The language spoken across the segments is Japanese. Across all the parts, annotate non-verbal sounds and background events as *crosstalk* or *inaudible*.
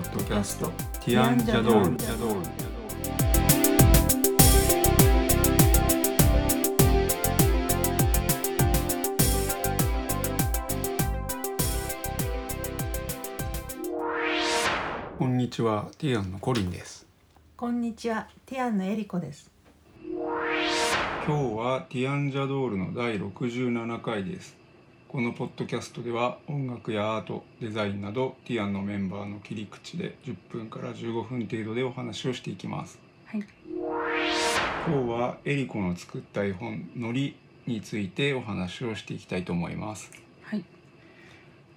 ポッドキャスト。ティアンジャドール。こんにちは。ティアンのコリンです。こんにちは、ティアンのエリコです。今日はティアンジャドールの第67回ですこのポッドキャストでは音楽やアートデザインなどティアンのメンバーの切り口で10分から15分程度でお話をしていきますはい、今日はエリコの作った絵本「のり」についてお話をしていきたいと思いますはい、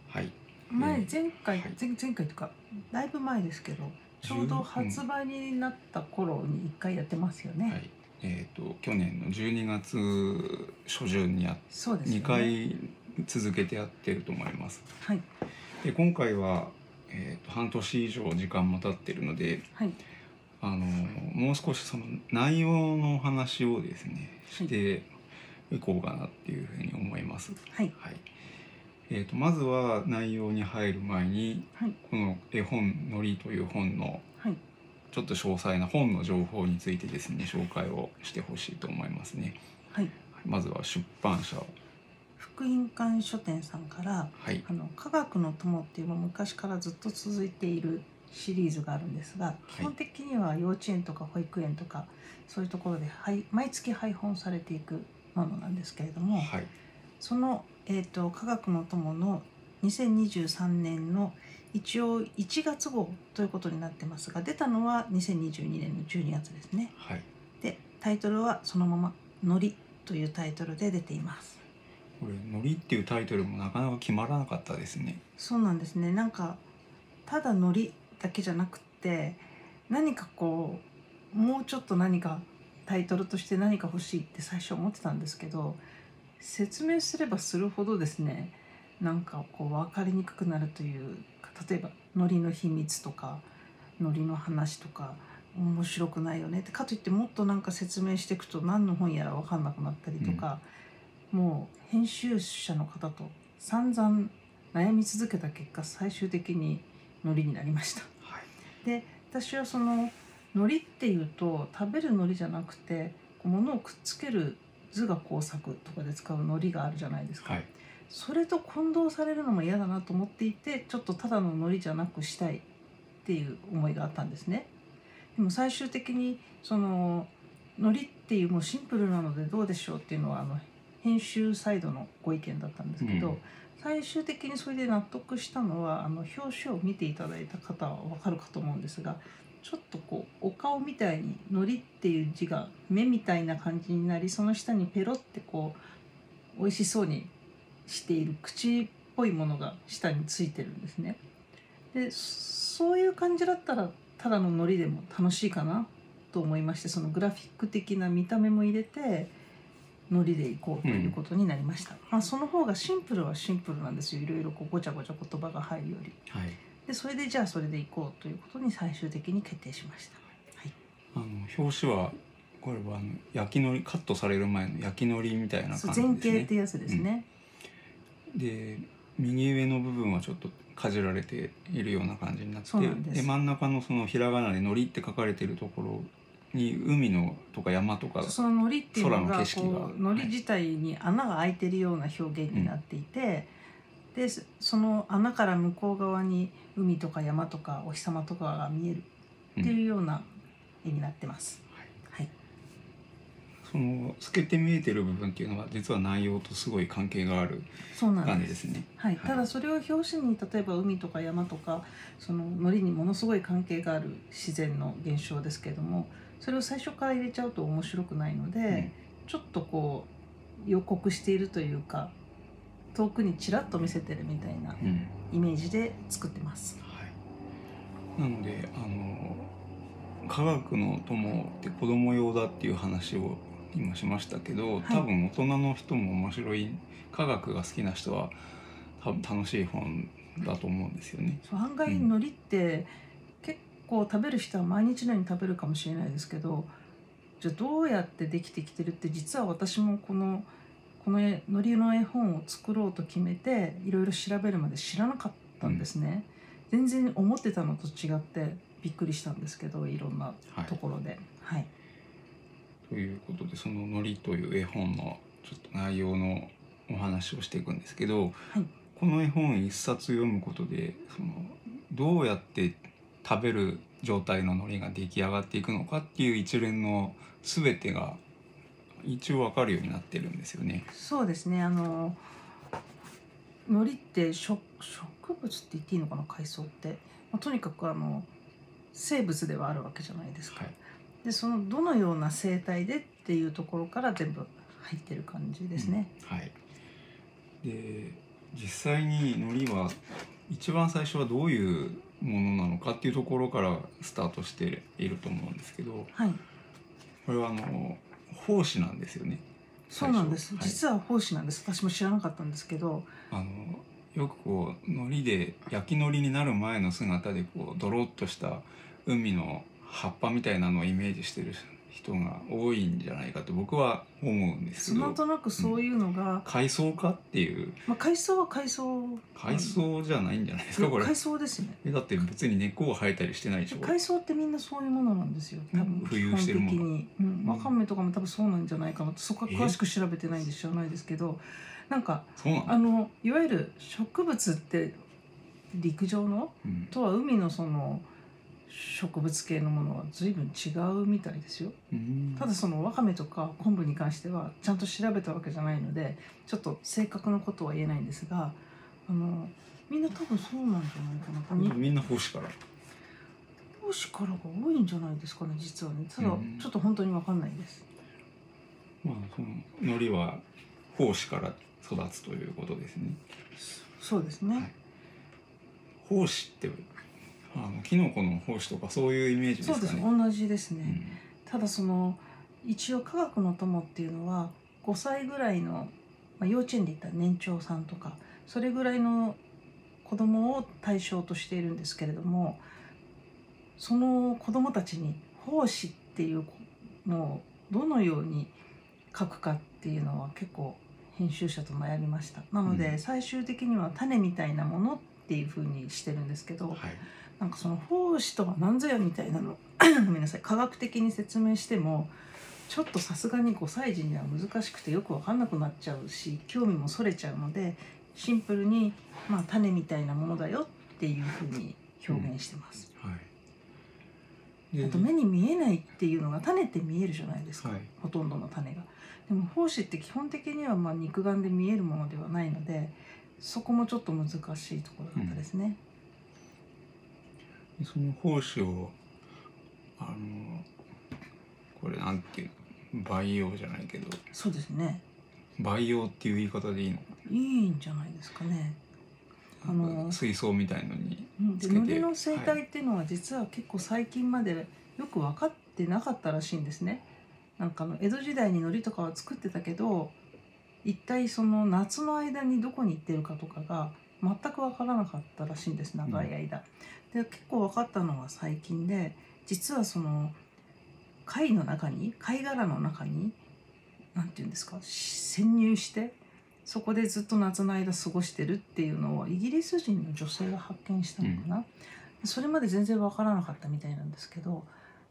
はい前、えー前回、はい前前回とか、だいぶ前ですけど。ちょうど発売になった頃に一回やってますよね。はいえー、と去年の12月初旬にやっそうですよね。2。回続けてやってると思います。はい、で今回は、えー、と半年以上時間も経ってるのではい、あのもう少しその内容のお話をですねはい。していこうかなっていうふうに思います。はい、はい。えー、とまずは内容に入る前にはい、この絵本「のり」という本のはい、ちょっと詳細な本の情報についてですね紹介をしてほしいと思いますね。はい。まずは出版社を福音館書店さんから、はいあの科学の友っていう昔からずっと続いているシリーズがあるんですが、基本的には幼稚園とか保育園とかそういうところではい毎月配本されていくものなんですけれども、はいその、えー、と科学の友の2023年の一応1月号ということになってますが出たのは2022年の12月ですね。はいでタイトルはそのまま「のり」というタイトルで出ています。これ「のり」っていうタイトルもなかなか決まらなかったですね。そうなんですねなんかただのりだけじゃなくって何かこうもうちょっと何かタイトルとして何か欲しいって最初思ってたんですけど説明すればするほどですねなんかこう分かりにくくなるというか例えば「のりの秘密」とか「のりの話」とか面白くないよねってかといってもっとなんか説明していくと何の本やら分かんなくなったりとか、もう編集者の方と散々悩み続けた結果最終的に海苔になりました。はい。で私はその海苔っていうと食べる海苔じゃなくて物をくっつける図画工作とかで使う海苔があるじゃないですか、はい。それと混同されるのも嫌だなと思っていてちょっとただの海苔じゃなくしたいっていう思いがあったんですね。でも最終的にその海苔っていうもうシンプルなのでどうでしょうっていうのはあの編集サイドのご意見だったんですけど、うん最終的にそれで納得したのはあの表紙を見ていただいた方は分かるかと思うんですがちょっとこうお顔みたいに「のり」っていう字が目みたいな感じになりその下にペロってこう美味しそうにしている口っぽいものが下についてるんですね。でそういう感じだったらただの海苔でも楽しいかなと思いましてそのグラフィック的な見た目も入れて海苔でいこうということになりました、まあその方がシンプルはシンプルなんですよ。いろいろこうごちゃごちゃ言葉が入るより。はい。でそれでじゃあそれでいこうということに最終的に決定しました。はい。あの表紙はこれはあの焼きのりカットされる前の焼きのりみたいな感じですね。前景ってやつですね、で右上の部分はちょっとかじられているような感じになってです。真ん中のそのひらがなで「のり」って書かれてるところに海のとか山とかその海苔っていうのがこう海苔自体に穴が開いてるような表現になっていて、でその穴から向こう側に海とか山とかお日様とかが見えるっていうような絵になってます。はい、その透けて見えてる部分っていうのは実は内容とすごい関係がある感じで。です。すね。はい、はい。ただそれを表紙に例えば海とか山とかその海苔にものすごい関係がある自然の現象ですけれどもそれを最初から入れちゃうと面白くないので、ちょっとこう予告しているというか遠くにちらっと見せてるみたいなうんうんイメージで作ってます。はい、なのであの科学の友って子供用だっていう話を今しましたけど、はい多分大人の人も面白い科学が好きな人は多分楽しい本だと思うんですよね。案外うん海苔って結構食べる人は毎日のように食べるかもしれないですけどじゃあどうやってできてきてるって実は私もこのこの海苔の絵本を作ろうと決めていろいろ調べるまで知らなかったんですね。全然思ってたのと違ってびっくりしたんですけどいろんなはいところで。はい、ということでその「のり」という絵本のちょっと内容のお話をしていくんですけど、はいこの絵本一冊読むことでそのどうやって食べる状態の海苔が出来上がっていくのかっていう一連の全てが一応わかるようになってるんですよね。そうですねあの海苔って植植物って言っていいのかな海藻って、まあ、とにかくあの生物ではあるわけじゃないですか。はいでそのどのような生態でっていうところから全部入ってる感じですね。うんはい、で実際に海苔は一番最初はどういうものなのかっていうところからスタートしていると思うんですけどはい、これはあの胞子なんですよね。そうなんです。はい実は胞子なんです。私も知らなかったんですけど、あのよくこう海苔で焼き海苔になる前の姿でこうドロッとした海の葉っぱみたいなのをイメージしてる人が多いんじゃないかと僕は思うんですけど。なんとなくそういうのが、海藻かっていう。まあ海藻は海藻。海藻じゃないんじゃないですかこれ。海藻ですね。えだって別に根っこが生えたりしてないでしょ。海藻ってみんなそういうものなんですよ。多分。浮遊してるもの。に、うん、わかめとかも多分そうなんじゃないかなとそこはえ詳しく調べてないんで知らないですけど、なんかあのいわゆる植物って陸上の？うん。とは海のその植物系のものは随分違うみたいですよ。うん。ただそのわかめとか昆布に関してはちゃんと調べたわけじゃないのでちょっと正確なことは言えないんですがあのみんな多分そうなんじゃないかな。とみんな胞子から。胞子からが多いんじゃないですかね実はね。ただうん。ちょっと本当にわかんないです、まあその海苔は胞子から育つということですね。そうですね、はい。胞子ってあのキノコの胞子とかそういうイメージですそうですかね。同じですね、うん。ただその一応科学の友っていうのは5歳ぐらいの、まあ、幼稚園で言ったら年長さんとかそれぐらいの子供を対象としているんですけれどもその子供たちに胞子っていうのをどのように書くかっていうのは結構編集者と悩みました。なので、うん。最終的には種みたいなものっていうふうにしてるんですけど、はい。なんかその胞子とは何ぞやみたいなの *coughs* ごめんなさい科学的に説明してもちょっとさすがに5歳児には難しくてよく分かんなくなっちゃうし興味もそれちゃうのでシンプルに、まあ、種みたいなものだよっていうふうに表現してます。はい。であと目に見えないっていうのが種って見えるじゃないですか、はいほとんどの種が。でも胞子って基本的にはまあ肉眼で見えるものではないのでそこもちょっと難しいところだったですね。その胞子をあのこれなんていうの培養じゃないけどそうですね培養っていう言い方でいいの？かいいんじゃないですかね。あなの水槽みたいのにうんでつけて海苔の生態っていうのは実は結構最近までよく分かってなかったらしいんですね。なんかあの江戸時代に海苔とかは作ってたけど一体その夏の間にどこに行ってるかとかが全く分からなかったらしいんです長い間。で結構分かったのは最近で実はその貝の中に貝殻の中に何て言うんですか潜入してそこでずっと夏の間過ごしてるっていうのをイギリス人の女性が発見したのかな、それまで全然分からなかったみたいなんですけど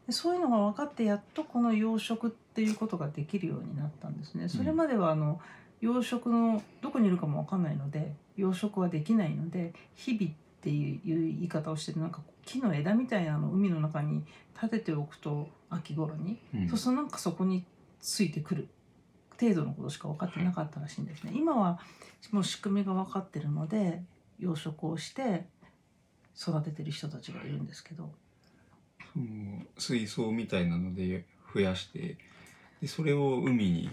でそういうのが分かってやっとこの養殖っていうことができるようになったんですね。それまではあの養殖のどこにいるかも分かんないので養殖はできないので日々っていう言い方をしてなんか木の枝みたいなのを海の中に立てておくと秋頃にうんそうするとなんかそこについてくる程度のことしか分かってなかったらしいんですね。今はもう仕組みが分かってるので養殖をして育ててる人たちがいるんですけど水槽みたいなので増やしてでそれを海に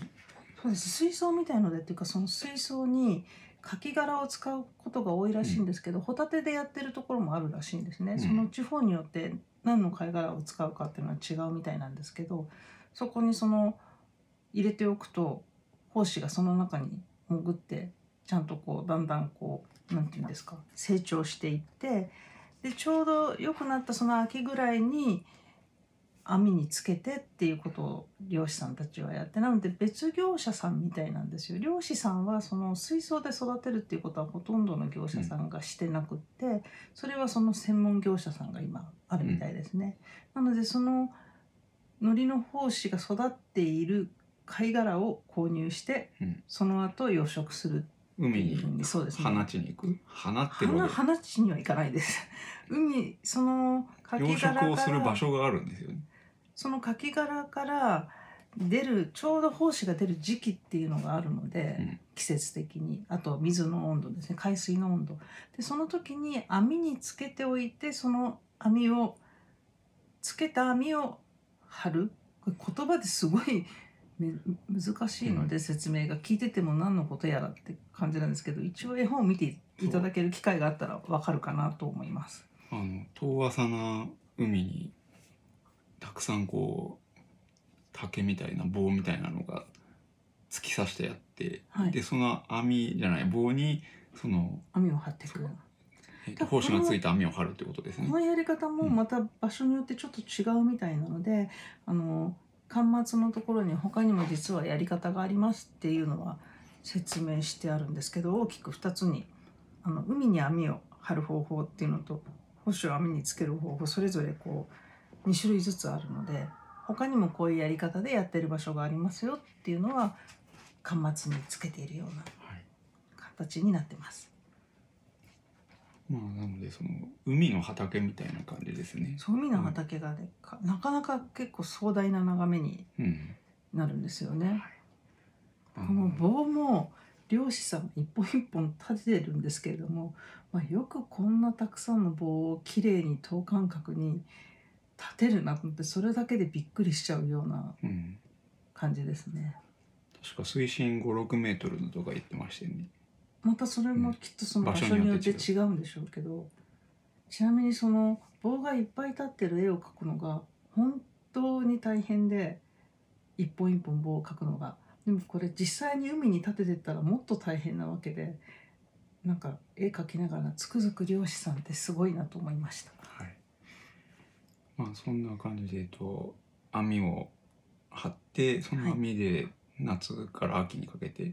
そうです。水槽みたいのでっていうかその水槽にカキ殻を使うことが多いらしいんですけど、ホタテでやってるところもあるらしいんですね、うん。その地方によって何の貝殻を使うかっていうのは違うみたいなんですけどそこにその入れておくと胞子がその中に潜ってちゃんとこうだんだんこうなんていうんですか成長していってでちょうど良くなったその秋ぐらいに網につけてっていうことを漁師さんたちはやってなので別業者さんみたいなんですよ。漁師さんはその水槽で育てるっていうことはほとんどの業者さんがしてなくって、それはその専門業者さんが今あるみたいですね、なのでその海苔の胞子が育っている貝殻を購入してうん。その後養殖する海に。にそうですね。放ちに行く放ってる花わけ花地には行かないです海そのカ養キ殻殖をする場所があるんですよね。そのカキ殻から出るちょうど胞子が出る時期っていうのがあるので、うん。季節的に。あと水の温度ですね。海水の温度。でその時に網につけておいてその網をつけた網を張る。これ言葉ですごいめ難しいので説明が聞いてても何のことやらって感じなんですけど一応絵本を見ていただける機会があったらわかるかなと思います。あの遠浅な海にたくさんこう竹みたいな棒みたいなのが突き刺してやって、はい。でその網じゃない棒にその網を張っていくそうえっと胞子がついた網を張るってことですね。こ。のやり方もまた場所によってちょっと違うみたいなので、あの端末のところに他にも実はやり方がありますっていうのは説明してあるんですけど大きく2つにあの海に網を張る方法っていうのと胞子を網につける方法それぞれこう2種類ずつあるので他にもこういうやり方でやってる場所がありますよっていうのは端末につけているようなはい形になってます。まあなのでその海の畑みたいな感じですね。そう海の畑がね、かなかなか結構壮大な眺めにうん。なるんですよね。あこの棒も漁師さんが一本一本立ててるんですけれども、まあ、よくこんなたくさんの棒をきれいに等間隔に立てるなと思ってそれだけでびっくりしちゃうようなうん。感じですね。確か水深5、6メートルのとか言ってましたよね。またそれもきっとその場場所所によってて違うんでしょうけどちなみにその棒がいっぱい立ってる絵を描くのが本当に大変で一本一本棒を描くのがでもこれ実際に海に立ててったらもっと大変なわけでなんか絵描きながらつくづく漁師さんってすごいなと思いました。はい。まあそんな感じでえっと網を張ってその網で夏から秋にかけて、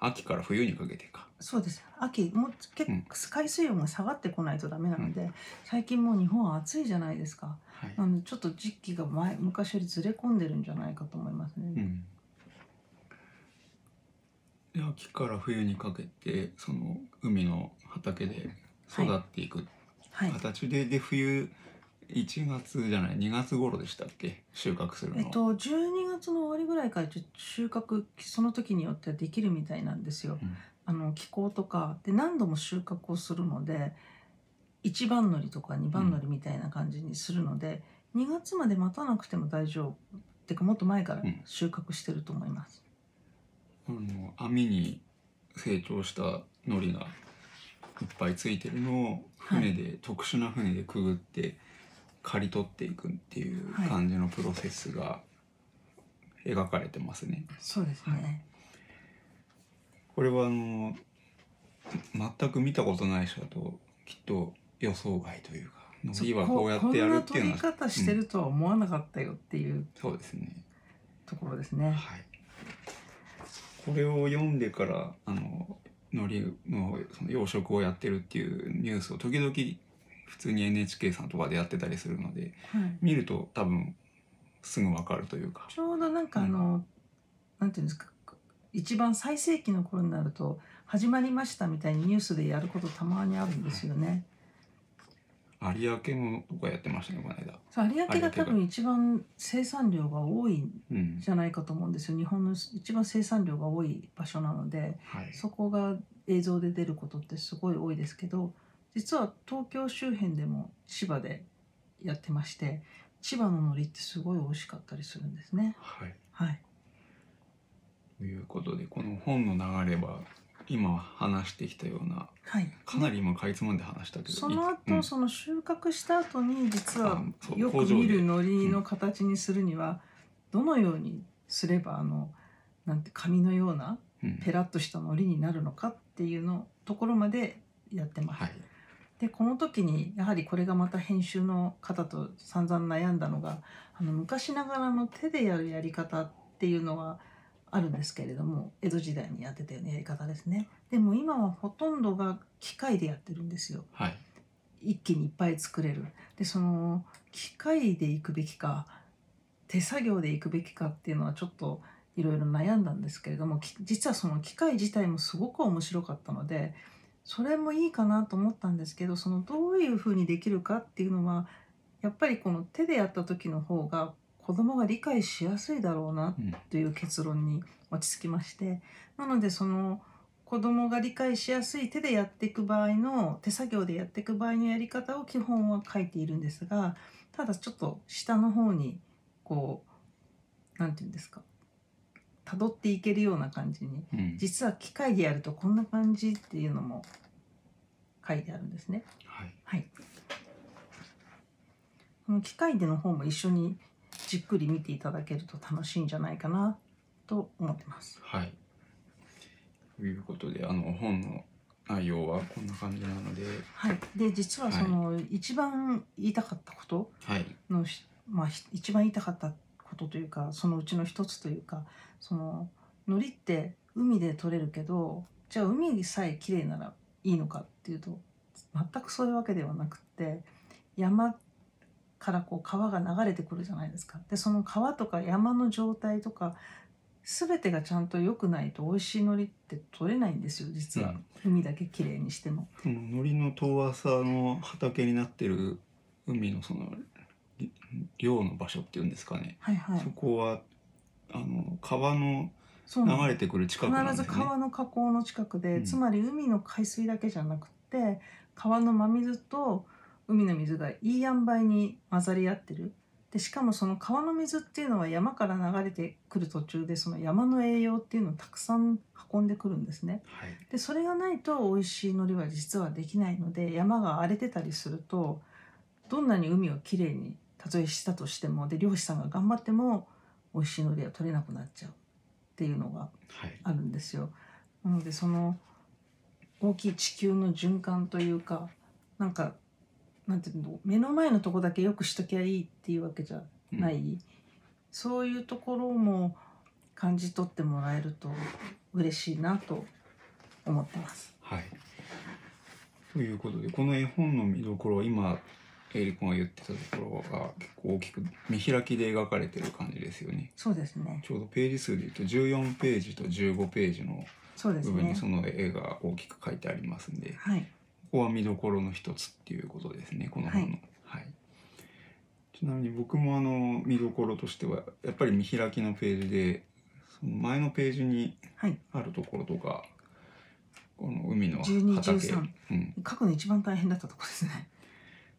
秋から冬にかけてか。そうです秋もう結うん構海水温が下がってこないとダメなので、最近もう日本は暑いじゃないですかはい。なのでちょっと時期が前昔よりずれ込んでるんじゃないかと思いますね。うん。で秋から冬にかけてその海の畑で育っていくはい形で、で冬1月じゃない？2月頃でしたっけ？収穫するの。えっと、12月の終わりぐらいから収穫その時によってはできるみたいなんですよ。うん。あの気候とか。で何度も収穫をするので1番乗りとか2番乗りみたいな感じにするので、2月まで待たなくても大丈夫。っていうかもっと前からうん。収穫してると思います。あの網に成長した海苔がいっぱいついてるのを船で、特殊な船でくぐって刈り取っていくっていうはい感じのプロセスが描かれてますね。そうですね。これはあの全く見たことない人だときっと予想外というか海苔はこうやってやるっていうのはこんな取り方してるとは思わなかったよっていうそうですね。ところですね。はい。これを読んでからあの海苔のその養殖をやってるっていうニュースを時々普通に NHK さんとかでやってたりするのではい見ると多分すぐわかるというか。ちょうどなんかあの、なんていうんですか一番最盛期の頃になると始まりましたみたいにニュースでやることたまにあるんですよね。有明のとかやってましたねこの間。そう有明が多分一番生産量が多いんうん。じゃないかと思うんですよ日本の一番生産量が多い場所なのではい。そこが映像で出ることってすごい多いですけど実は東京周辺でも千葉でやってまして千葉の海苔ってすごい美味しかったりするんですね。はい。はい、ということでこの本の流れは今話してきたようなはい、かなり今かいつまんで話したけどその後、うんその収穫した後に実はよく見る海苔の形にするにはどのようにすればあのなんて紙のようなうんペラッとした海苔になるのかっていうのところまでやってます。はい。でこの時にやはりこれがまた編集の方と散々悩んだのがあの昔ながらの手でやるやり方っていうのはあるんですけれども江戸時代にやってたようなやり方ですね。でも今はほとんどが機械でやってるんですよ。はい。一気にいっぱい作れる。でその機械で行くべきか手作業で行くべきかっていうのはちょっといろいろ悩んだんですけれどもき実はその機械自体もすごく面白かったのでそれもいいかなと思ったんですけどそのどういうふうにできるかっていうのはやっぱりこの手でやった時の方が子供が理解しやすいだろうなという結論に落ち着きましてなのでその子供が理解しやすい手でやっていく場合の手作業でやっていく場合のやり方を基本は書いているんですがただちょっと下の方にこうなんていうんですか辿っていけるような感じにうん実は機械でやるとこんな感じっていうのも書いてあるんですね。はいはい。この機械での方も一緒にじっくり見ていただけると楽しいんじゃないかなと思ってます。はいということであの本の内容はこんな感じなのではい。で実はその、一番言いたかったことはいまあひ一番言いたかったことというかそのうちの一つというかその海苔って海で取れるけどじゃあ海さえ綺麗ならいいのかっていうと全くそういうわけではなくって山からこう川が流れてくるじゃないですか。でその川とか山の状態とか全てがちゃんと良くないと美味しい海苔って取れないんですよ実は、海だけ綺麗にしても。その海苔の遠浅の畑になってる海のそのり漁の場所っていうんですかね、はいはいそ。こはあの川の流れてくる近くなんですね。必ず川の河口の近くで、うん。つまり海の海水だけじゃなくて川の真水と海の水がいい塩梅に混ざり合ってる。でしかもその川の水っていうのは山から流れてくる途中でその山の栄養っていうのをたくさん運んでくるんですね。はい。でそれがないと美味しい海苔は実はできないので山が荒れてたりするとどんなに海をきれいにたとえしたとしてもで漁師さんが頑張っても美味しい海苔は取れなくなっちゃうっていうのがはいあるんですよ。なのでその大きい地球の循環というかなんかなんていうの目の前のとこだけよくしときゃいいっていうわけじゃうんない、そういうところも感じ取ってもらえると嬉しいなと思ってます。はい。ということでこの絵本の見どころは今エリコが言ってたところが結構大きく見開きで描かれてる感じですよね。そうですね。ちょうどページ数で言うと14ページと15ページの部分に。その絵が大きく書いてありますんで、はい。ここは見どころの一つっていうことですねこの本の。はいちなみに僕もあの見どころとしてはやっぱり見開きのページでその前のページに。あるところとかこの海の畑、うん、書くの一番大変だったところですね。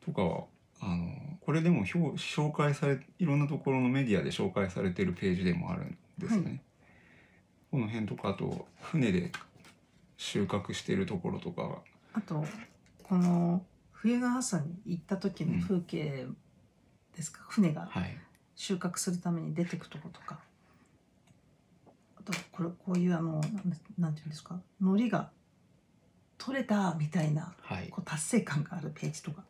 とかはあのこれでも表紹介されいろんなところのメディアで紹介されてるページでもあるんですよね。はい。この辺とかあと船で収穫してるところとかあとこの冬ヶ朝に行った時の風景ですか、船がはい。収穫するために出てくとことか。あとこれこういうあのなんなんていうんですか？海苔が取れたみたいなはい。こう達成感があるページとか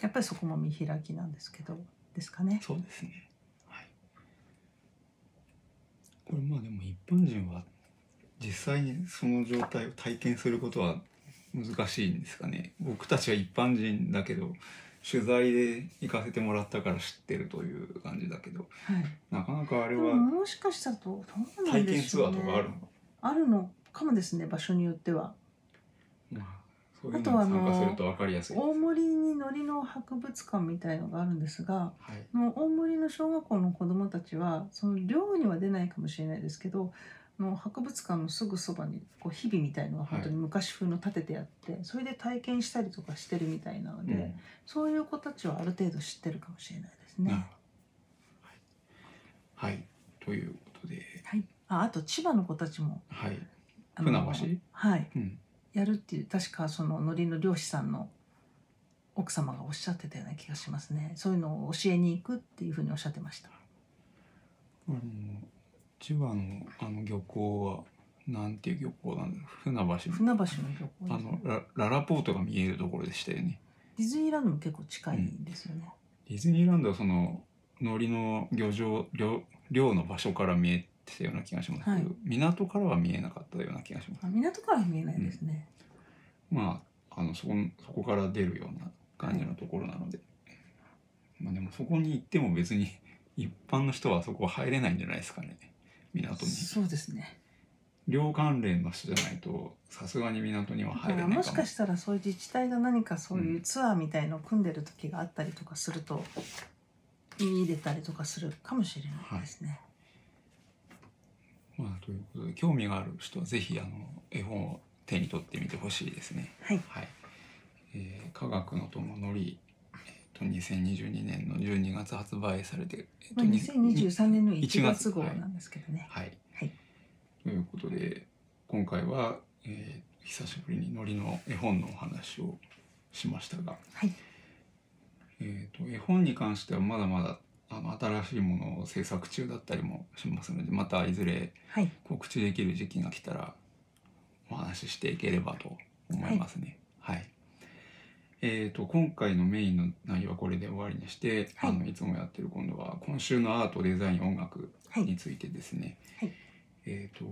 やっぱりそこも見開きなんですけどですかねそうですね。はい。これまあでも一般人は実際にその状態を体験することは難しいんですかね。僕たちは一般人だけど取材で行かせてもらったから知ってるという感じだけどはいなかなかあれはもしかしたらどうなん体験でしょうねツアーとかあるの？あるのかもですね場所によってはまあそういうあとはのに参加あのすると分かりやすいです。大森に海苔の博物館みたいのがあるんですがはい。大森の小学校の子どもたちはその寮には出ないかもしれないですけどあの博物館のすぐそばにこう日々みたいのが本当に昔風の建ててあって、それで体験したりとかしてるみたいなので、うんそういう子たちはある程度知ってるかもしれないですね。はい。はい。ということで、はい、ああと千葉の子たちもはい。あの船橋？はいうん。やるっていう確かその海苔の漁師さんの奥様がおっしゃってたような気がしますね。そういうのを教えに行くっていうふうにおっしゃってました。あの千葉のあの漁港はなんていう漁港なんだ船橋の。船橋の漁港ね。のラララポートが見えるところでしたよね。ディズニーランドも結構近いんですよね。ディズニーランドはその海苔の漁場漁漁の場所から見えてたような気がしますけど、はい。港からは見えなかったような気がします。あ港からは見えないですね。まああのそこそこから出るような感じのところなので、まあでもそこに行っても別に *laughs* 一般の人はそこ入れないんじゃないですかね。港に。そうですね。漁関連の人じゃないとさすがに港には入れないかも。らもしかしたらそういう自治体が何かそういうツアーみたいのを組んでる時があったりとかすると見入れたりとかするかもしれないですね。まあ、ということで興味がある人はぜひあの絵本を手に取ってみてほしいですね。はい。はい。えー科学の友のり、えー、と2022年の12月発売されて、えーとまあ、に2023年の1 1月号はいなんですけどね。はい。はいということで今回は、えー久しぶりにのりの絵本のお話をしましたが、はい。えー、と絵本に関してはまだまだあの新しいものを制作中だったりもしますのでまたいずれはい。告知できる時期が来たらお話ししていければと思いますね。はい。えー、と今回のメインの内容はこれで終わりにして、はいい、あのいつもやってる今度は今週のアートデザイン音楽はいについてですね。はいえっ、と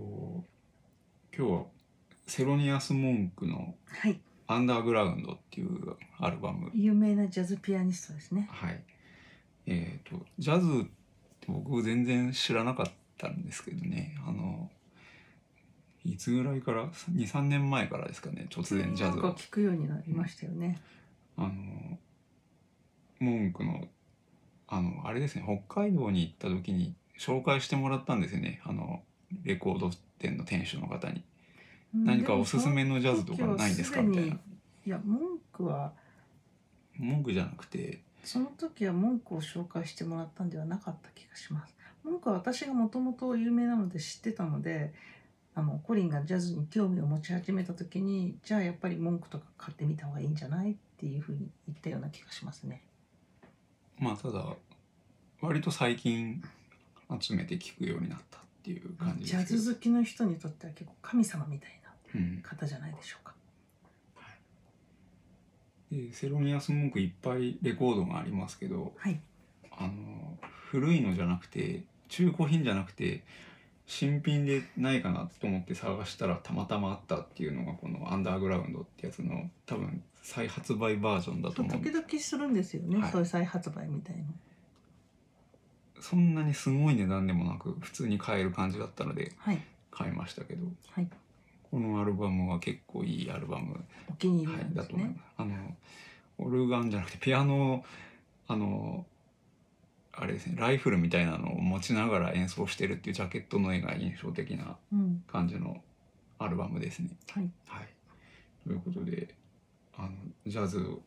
今日はセロニアス・モンクのはい。「アンダーグラウンド」っていうアルバム有名なジャズピアニストですね。はい。えっ、とジャズって僕全然知らなかったんですけどね。あのいつぐらいから？23年前からですかね突然ジャズを聞くようになりましたよね。あの文句のあのあれですね北海道に行った時に紹介してもらったんですよね。あのレコード店の店主の方に。何かおすすめのジャズとかないんですか？みたいな。いや文句は文句じゃなくてその時は文句を紹介してもらったんではなかった気がします。文句は私がもともと有名なので知ってたのであのコリンがジャズに興味を持ち始めた時にじゃあやっぱり文句とか買ってみた方がいいんじゃないっていうふうに言ったような気がしますね。まあただ割と最近集めて聞くようになったっていう感じジですけどャズ好きの人にとっては結構神様みたいなうん、方じゃないでしょうか。でセロニアス文句いっぱいレコードがありますけどはい。あの古いのじゃなくて中古品じゃなくて新品でないかなと思って探したらたまたまあったっていうのがこの「アンダーグラウンド」ってやつの多分再発売バージョンだと思うん時です々するんですよね、はいそういう再発売みたいの。そんなにすごい値段でもなく普通に買える感じだったのではい。買いましたけどはい。このアルバムは結構いいアルバムお気に入りはい、なんですねだと思いま。す。あのオルガンじゃなくてピアノあのあれですねライフルみたいなのを持ちながら演奏してるっていうジャケットの絵が印象的なうん。感じのアルバムですね。はい。はい、ということであのジャズを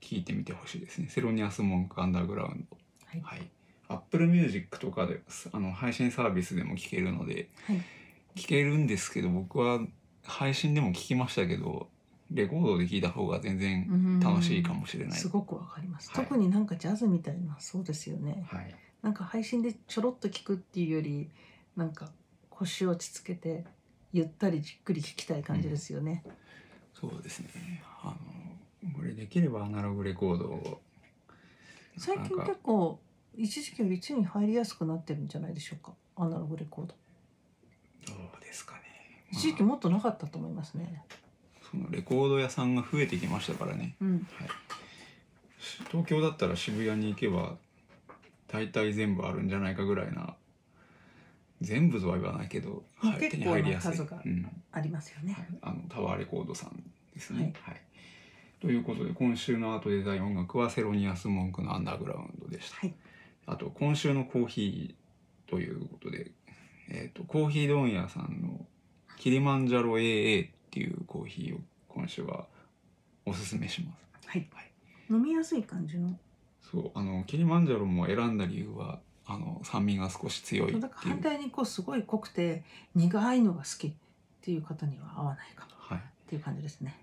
聴いてみてほしいですね。セロニアス・モンク・アンダーグラウンド。はい。はい。Apple Music とかであの配信サービスでも聴けるのではい。聴けるんですけど僕は配信でも聴きましたけどレコードで聴いた方が全然楽しいかもしれない。すごくわかります、はい。特になんかジャズみたいなそうですよね。はい、なんか配信でちょろっと聞くっていうよりなんか腰を落ち着けてゆったりじっくり聞きたい感じですよね、そうですね。あのこれできればアナログレコードを最近結構一時期より手に入りやすくなってるんじゃないでしょうか。アナログレコードですかね。一時期もっとなかったと思いますね、そのレコード屋さんが増えてきましたからね。うん。はい、東京だったら渋谷に行けば大体全部あるんじゃないかぐらいな全部とは言わないけど、まあはい手に結構な入りやすい、数がうん。ありますよね。はい、あのタワーレコードさんですね。はい。ということで今週のアートデザイン音楽はセロニアス・モンクのアンダーグラウンドでした。はい。あと今週のコーヒーということで、えー、とコーヒー問屋さんのキリマンジャロ AA っていうコーヒーを今週はおすすめします。はいはい飲みやすい感じの？そうあのキリマンジャロも選んだ理由はあの酸味が少し強いってだから反。対にこうすごい濃くて苦いのが好きっていう方には合わないかもはい、っていう感じですね。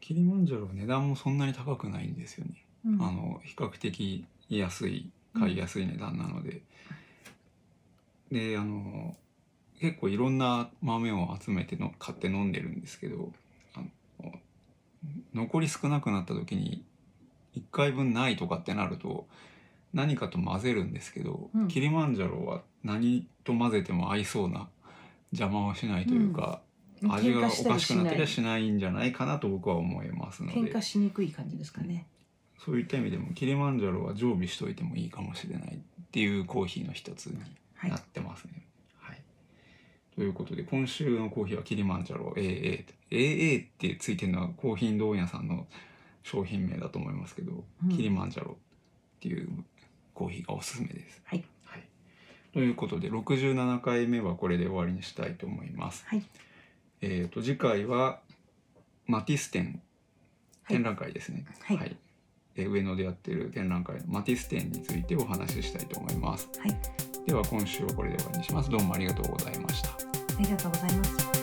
キリマンジャロは値段もそんなに高くないんですよね。うんあの比較的安い買いやすい値段なので、であの結構いろんな豆を集めての買って飲んでるんですけど残り少なくなった時に1回分ないとかってなると何かと混ぜるんですけど、うん。キリマンジャロは何と混ぜても合いそうな邪魔をしないというか、味がおかしくなったりはしないんじゃないかなと僕は思いますので。喧嘩しにくい感じですかね。そういった意味でもキリマンジャロは常備しといてもいいかもしれないっていうコーヒーの一つに。はいなってますね。はいということで今週のコーヒーはキリマンジャロ AA AA ってついてるのはコーヒー問屋さんの商品名だと思いますけど、うんキリマンジャロっていうコーヒーがおすすめです。はいはい、ということで67回目はこれで終わりにしたいと思います。はいえー、と次回はマティス展はい展覧会ですね。はいえー上野でやってる展覧会のマティス展についてお話ししたいと思います。はいでは今週はこれで終わりにします。どうもありがとうございました。ありがとうございます。